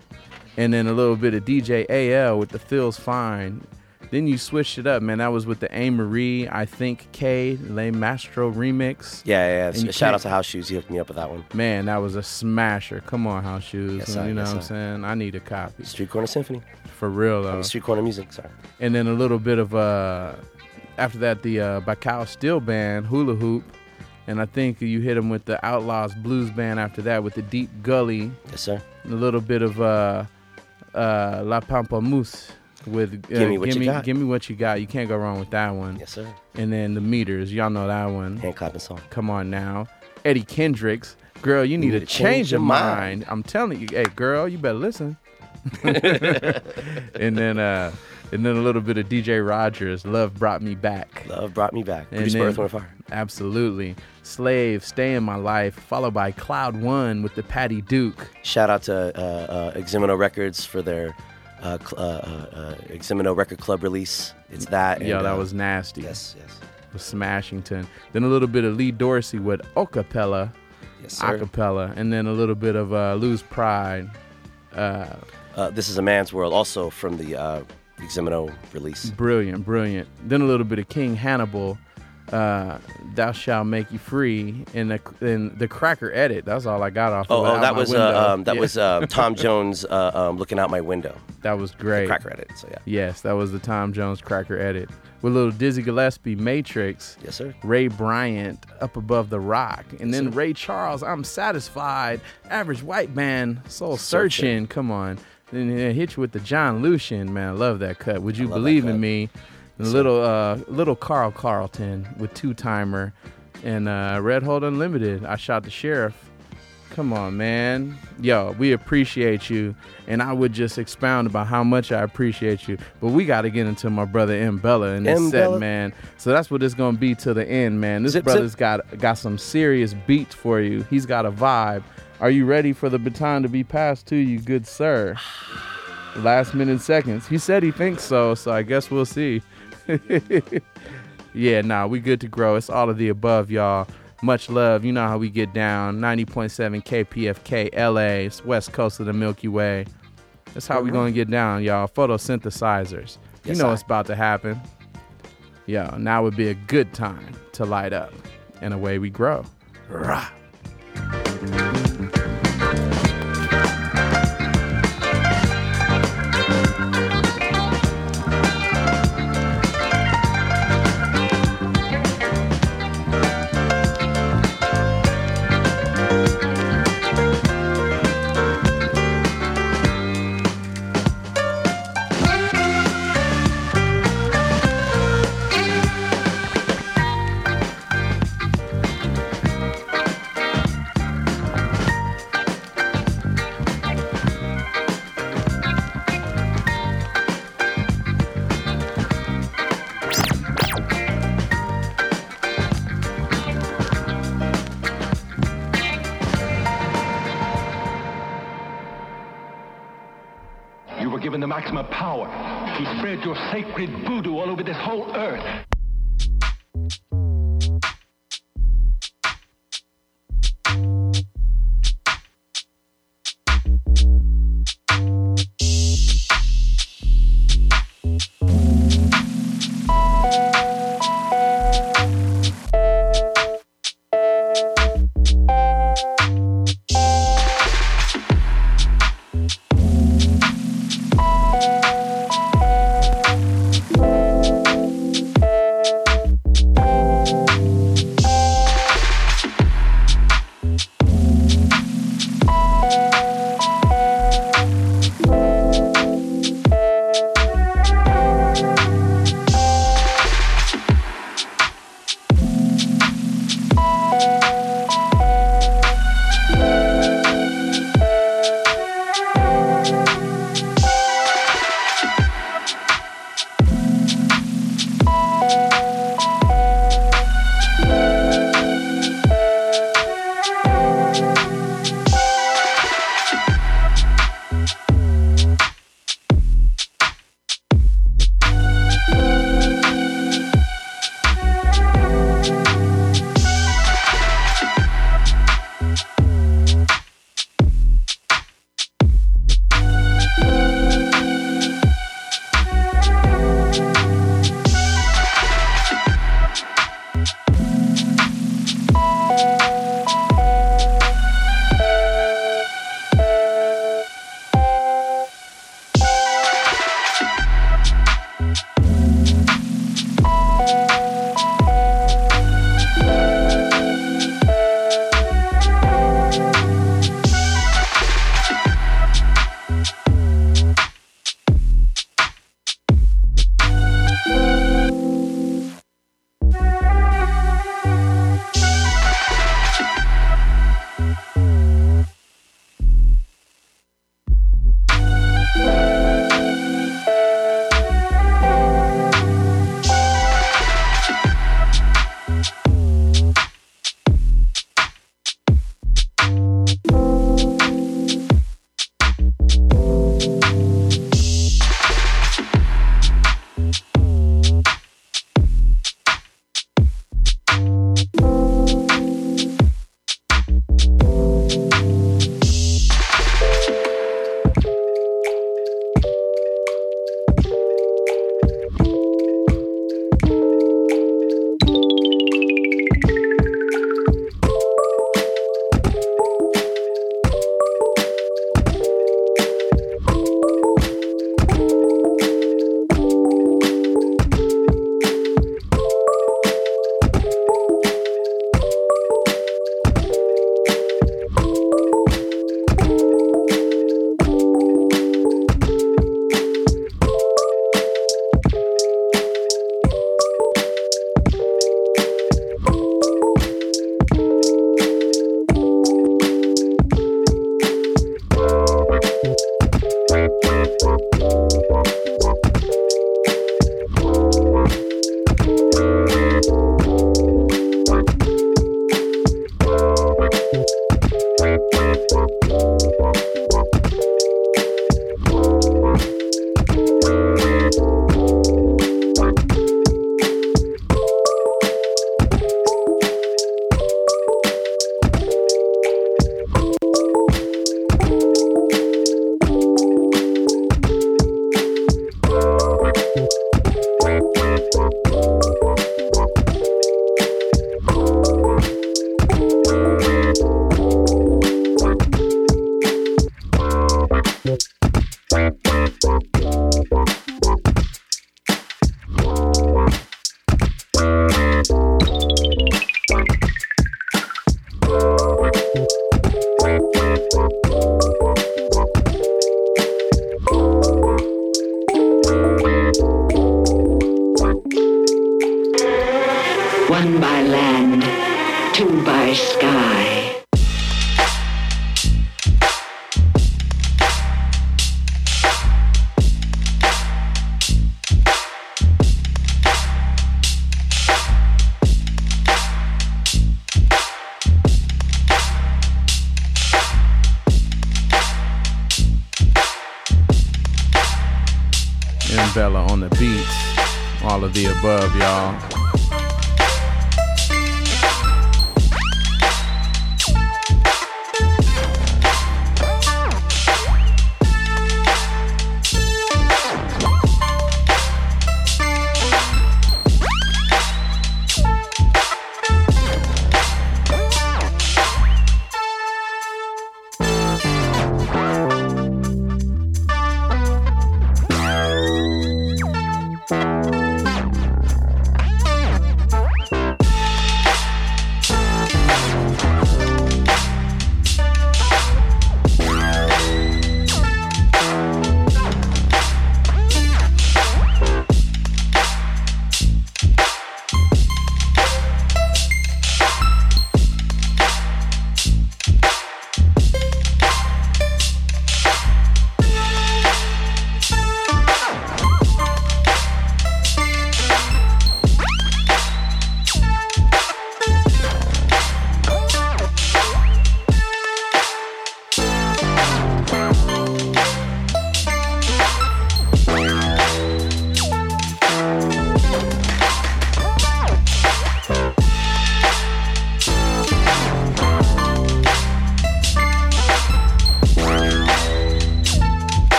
And then a little bit of DJ AL with the Feels Fine. Then you switched it up, man. That was with the A Marie, I think K, Le Mastro remix. Yeah, yeah. Shout out to House Shoes. He hooked me up with that one. Man, that was a smasher. Come on, House Shoes. Yes, sir. you know Yes, what I'm saying? I need a copy. Street Corner Symphony. For real, though. Street Corner Music, sorry. And then a little bit of, uh, after that, the uh, Bacau Steel Band, Hula Hoop. And I think you hit him with the Outlaws Blues Band after that with the Deep Gully. Yes, sir. A little bit of uh, uh, La Pampamousse with uh, Gimme What You gimme, Got. Gimme What You Got. You can't go wrong with that one. Yes, sir. And then the Meters. Y'all know that one. Hand clapping song. Come on now. Eddie Kendricks. Girl, you need, to change, your mind. I'm telling you, hey girl, you better listen. and then uh and then a little bit of DJ Rogers, Love Brought Me Back. Love Brought Me Back. And Produced by then- Earth, Wind, and Fire. Absolutely. Slave, Stay in My Life, followed by Cloud One with the Patty Duke. Shout out to uh, uh, Eximino Records for their uh, cl- uh, uh, uh, Eximino Record Club release. It's that. Yeah, that uh, was nasty. Yes, yes. With Smashington. Then a little bit of Lee Dorsey with Occapella. Yes, sir. Acapella. And then a little bit of uh, Lou Pride. Uh, Uh, this is a Man's World, also from the uh, Eximino release. Brilliant, brilliant. Then a little bit of King Hannibal uh, "Thou shall make you free" in the in the Cracker edit. That's all I got off. Oh, of oh that was uh, um, that Yeah. was uh, Tom Jones uh, um, looking out my window. That was great. Cracker edit. So yeah. Yes, that was the Tom Jones Cracker edit with little Dizzy Gillespie, Matrix. Yes, sir. Ray Bryant, Up Above the Rock, and then Ray Charles, I'm Satisfied. Average White Man, Soul Searching. Searching. Come on. Then hit you with the John Lucien, man. I love that cut. Would you believe in me? And little uh, little Carl Carlton with two timer and uh, Red Hold Unlimited. I shot the sheriff. Come on, man. Yo, we appreciate you. And I would just expound about how much I appreciate you. But we got to get into my brother M. Bella and this M. set, Bella. man. So that's what it's going to be to the end, man. This Zip, brother's zip. got got some serious beats for you. He's got a vibe. Are you ready for the baton to be passed to you, good sir? Last minute seconds. He said he thinks so, so I guess we'll see. yeah, nah, we good to grow. It's all of the above, y'all. Much love. You know how we get down. 90.7 KPFK LA. It's west coast of the Milky Way. That's how we Mhm. gonna get down, y'all. Photosynthesizers. You know I. what's about to happen. Yo, now would be a good time to light up. And away we grow. Rah.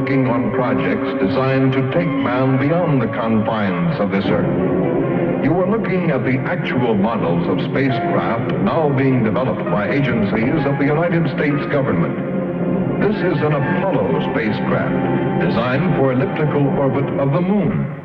Working on projects designed to take man beyond the confines of this earth. You are looking at the actual models of spacecraft now being developed by agencies of the United States government. This is an Apollo spacecraft designed for elliptical orbit of the moon.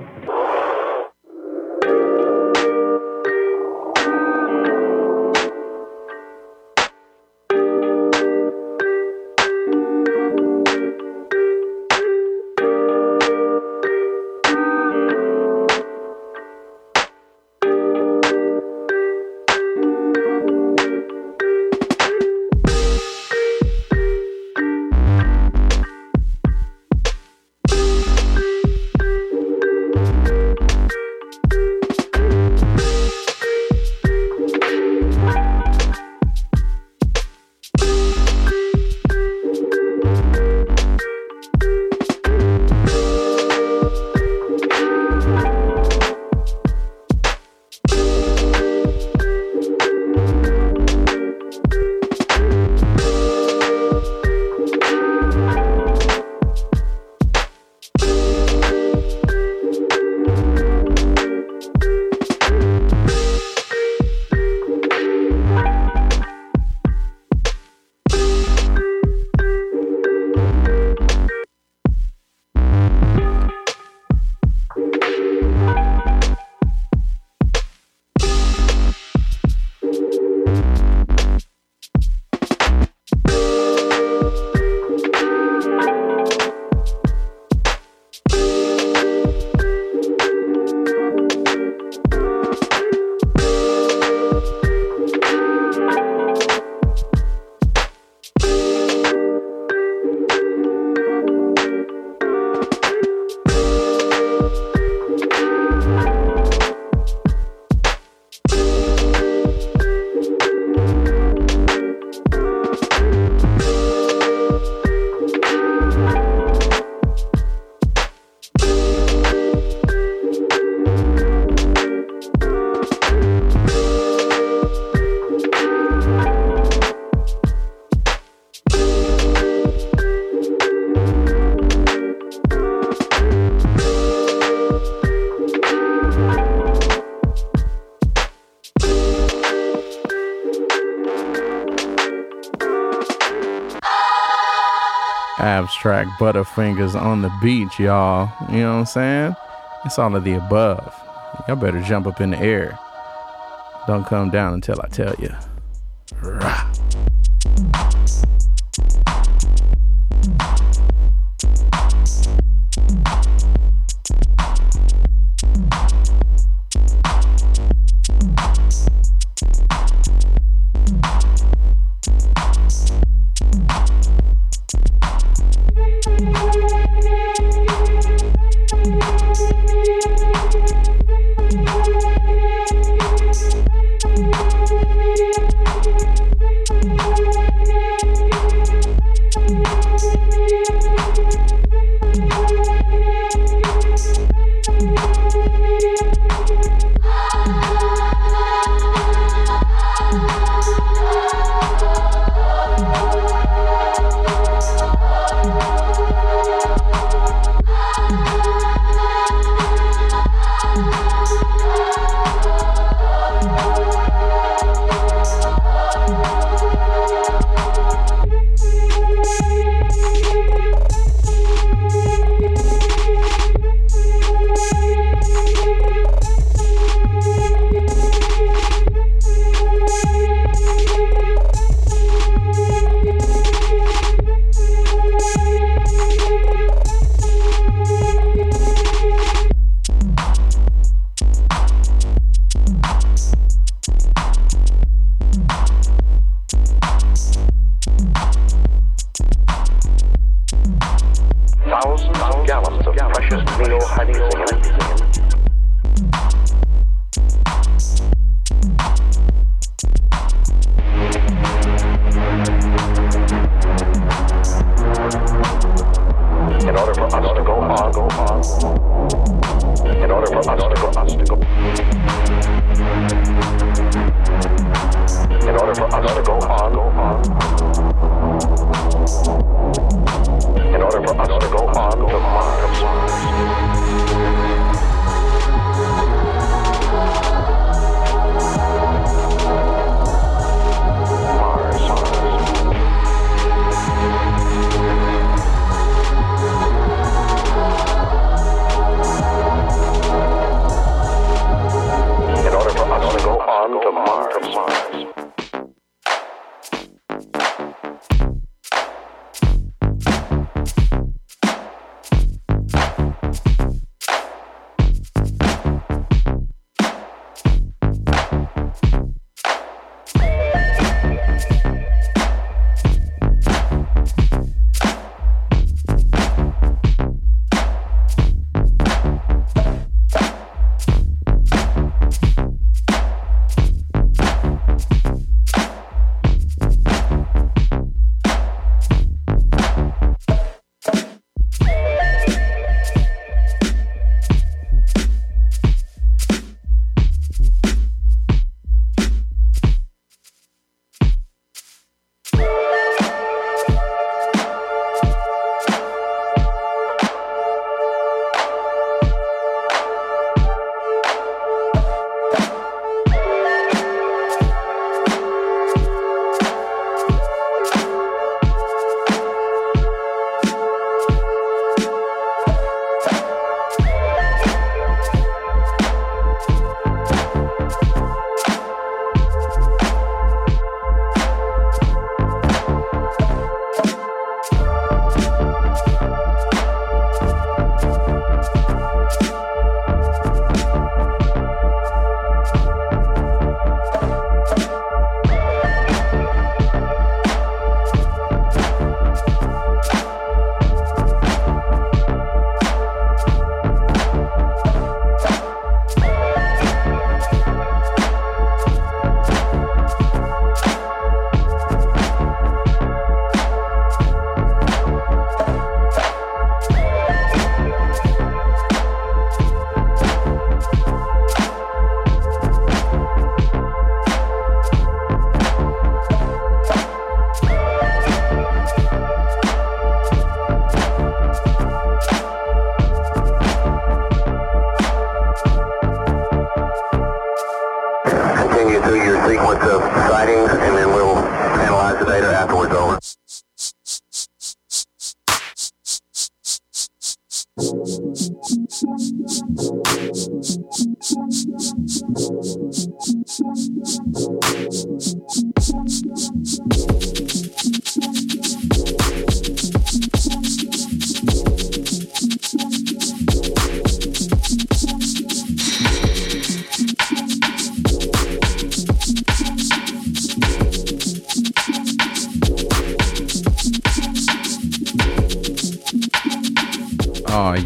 Butterfingers on the beach, y'all. You know what I'm saying? It's all of the above. Y'all better jump up in the air. Don't come down until I tell you.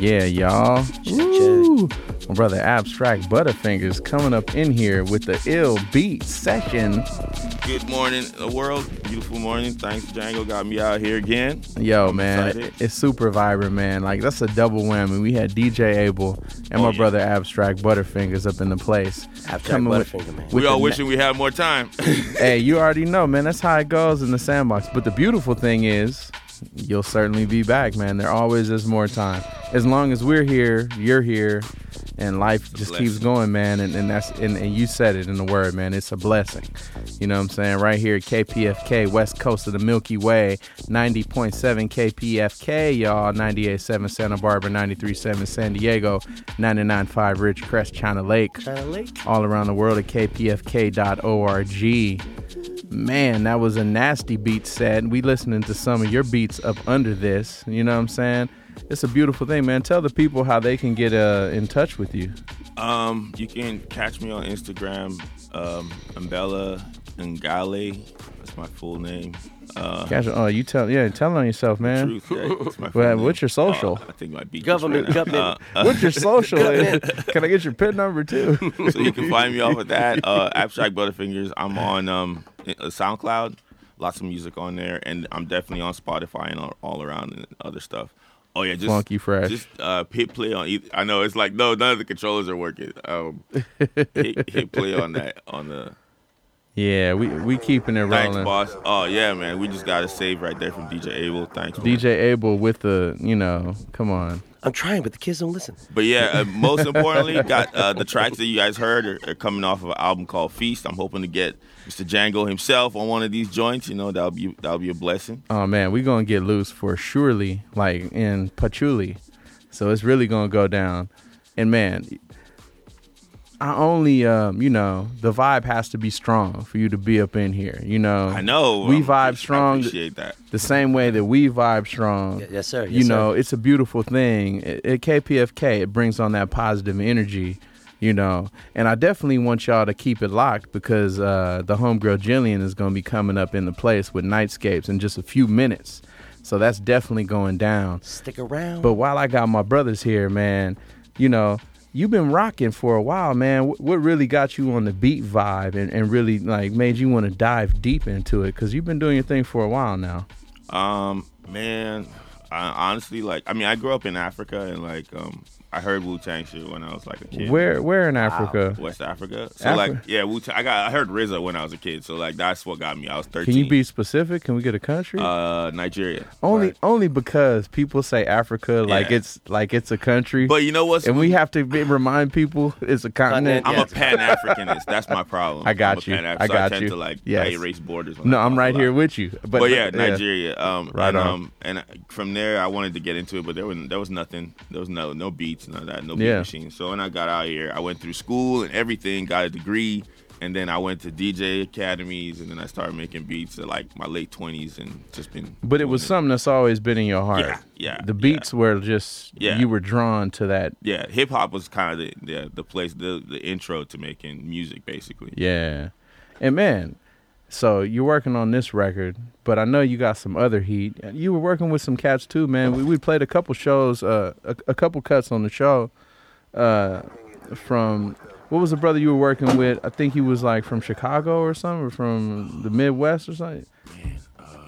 Yeah, y'all. Woo. My brother Abstract Butterfingers coming up in here with the ill beat session. Good morning, the world. Beautiful morning. Thanks, Django. Got me out here again. Yo, I'm man, excited. it's super vibrant, man. Like that's a double whammy. We had DJ Abel and Oh, my yeah. brother Abstract Butterfingers up in the place. Abstract Coming with- man. with We all na- wishing we had more time. hey, you already know, man. That's how it goes in the sandbox. But the beautiful thing is, you'll certainly be back, man. There always is more time. As long as we're here, you're here, and life just keeps going, man. And, and that's and, and you said it in the word, man. It's a blessing. You know what I'm saying? Right here at KPFK, west coast of the Milky Way, 90.7 KPFK, y'all. 98.7 Santa Barbara, 93.7 San Diego, 99.5 Ridgecrest, China Lake. China Lake. All around the world at kpfk.org. Man, that was a nasty beat set. We listening to some of your beats up under this. You know what I'm saying? It's a beautiful thing, man. Tell the people how they can get uh, in touch with you. Um, you can catch me on Instagram, um, Ambella Ngale. That's my full name. Uh, Catch, oh, you tell, yeah, tell on yourself, man. Truth, yeah, my Well, what's your social? Uh, I think my beat Government, just ran out. government. Uh, uh, What's your social? can I get your pin number too? so you can find me off of that. Uh, Abstract Butterfingers. I'm on um, uh, SoundCloud. Lots of music on there, and I'm definitely on Spotify and all, all around and other stuff. Oh yeah, just Funky Fresh. Just uh, hit play on. Either, I know it's like no, none of the controllers are working. Um, hit, hit play on that on the. Yeah, we we keeping it Thanks, rolling. boss. Oh yeah, man. We just got a save right there from DJ Abel. Thanks, man. DJ Abel with the, you know, come on. I'm trying, but the kids don't listen. But yeah, uh, most importantly, got uh, the tracks that you guys heard are, are coming off of an album called Feast. I'm hoping to get Mr. Django himself on one of these joints. You know, that'll be that'll be a blessing. Oh man, we gonna get loose for surely, like in patchouli. So it's really gonna go down. And man, I only um, you know, the vibe has to be strong for you to be up in here. You know. I know. We I'm- vibe I strong. appreciate that. The same way that we vibe strong. yes, sir. you Yes, know, sir. it's a beautiful thing. At at KPFK, it brings on that positive energy. You know, and I definitely want y'all to keep it locked because uh, the homegirl Jillian is going to be coming up in the place with Nightscapes in just a few minutes. So that's definitely going down. Stick around. But while I got my brothers here, man, you know, you've been rocking for a while, man. What really got you on the beat vibe and, and really like made you want to dive deep into it? Because you've been doing your thing for a while now. Um, man, I, honestly, like, I mean, I grew up in Africa and like, um, I heard Wu Tang shit when I was like a kid. Where where in Africa? West Africa. So Afri- like, yeah, Wu Tang. I got, I heard RZA when I was a kid. So like, that's what got me. I was thirteen. Can you be specific? Can we get a country? Uh, Nigeria. only only because people say Africa like Yeah. it's like it's a country. But you know what's and we have to be, remind people it's a continent. I'm a Pan Africanist. That's my problem. I got I'm you. Pan-Af- I so got I tend you. to like Yes. I erase borders. No, I I'm right here with you. But, But, yeah, yeah. Nigeria. Um, Right and, on. um, and from there, I wanted to get into it, but there was there was nothing. There was no no beats, none of that, no beat Yeah. machines. So when I got out here, I went through school and everything, got a degree, and then I went to DJ academies, and then I started making beats at like my late twenties, and just been. But it was something that's always been in your heart. Yeah, yeah, The beats were just Yeah. you were drawn to that. Yeah, hip hop was kind of the, the the place, the the intro to making music, basically. Yeah. And man, so you're working on this record, but I know you got some other heat. You were working with some cats too, man. We, we played a couple shows, uh, a, a couple cuts on the show, uh, from what was the brother you were working with? I think he was like from Chicago or something, or from the Midwest or something.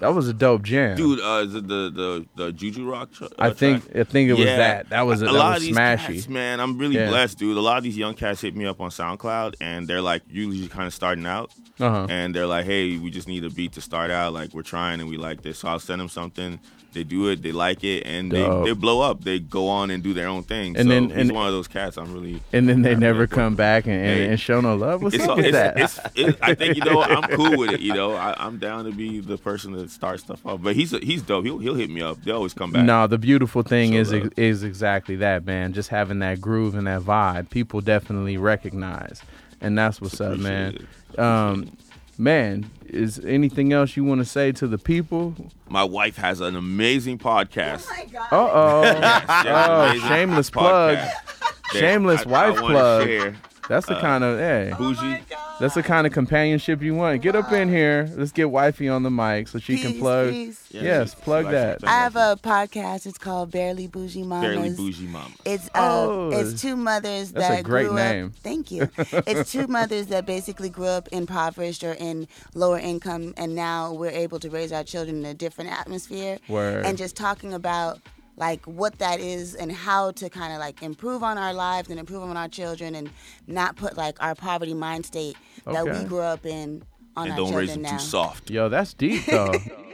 That was a dope jam. Dude, uh, is it the the the Juju Rock? Tr- uh, I think- track? I think it was that. That was a- that lot was of these smashy. Cats, man, I'm really Yeah. blessed, dude. A lot of these young cats hit me up on SoundCloud, and they're like usually kind of starting out, Uh-huh. and they're like, "Hey, we just need a beat to start out. Like we're trying, and we like this." So I'll send them something. They do it, they like it, and they, Dope. they blow up. They go on and do their own thing. And so then- he's and- one of those cats. I'm really and then they never come back and, and, and show no love. What's it's, up with it's, that? it's, it, I think you know I'm cool with it. You know, I, I'm down to be the person that starts stuff off. But he's he's dope. He'll he'll hit me up. They always come back. No, the beautiful thing is love. is exactly that, man. Just having that groove and that vibe, people definitely recognize, and that's what's up, man. Um, man, is anything else you want to say to the people? My wife has an amazing podcast. Uh oh, Yes, yes, oh, shameless plug, podcast that shameless I- I wife wanna plug. share. That's the Uh, kind of hey. Bougie. That's the kind of companionship you want. Get up in here. Let's get wifey on the mic so she can plug. peace. Yes, plug that. I have a podcast. It's called Barely Bougie Mamas. Barely bougie mama. It's uh, Oh, it's two mothers that's a that great grew name. up. Thank you. it's two mothers that basically grew up impoverished or in lower income, and now we're able to raise our children in a different atmosphere. Word. And just talking about like what that is and how to kind of like improve on our lives and improve on our children and not put like our poverty mind state that we grew up in on And our don't children raise them now. too soft. Yo, that's deep though.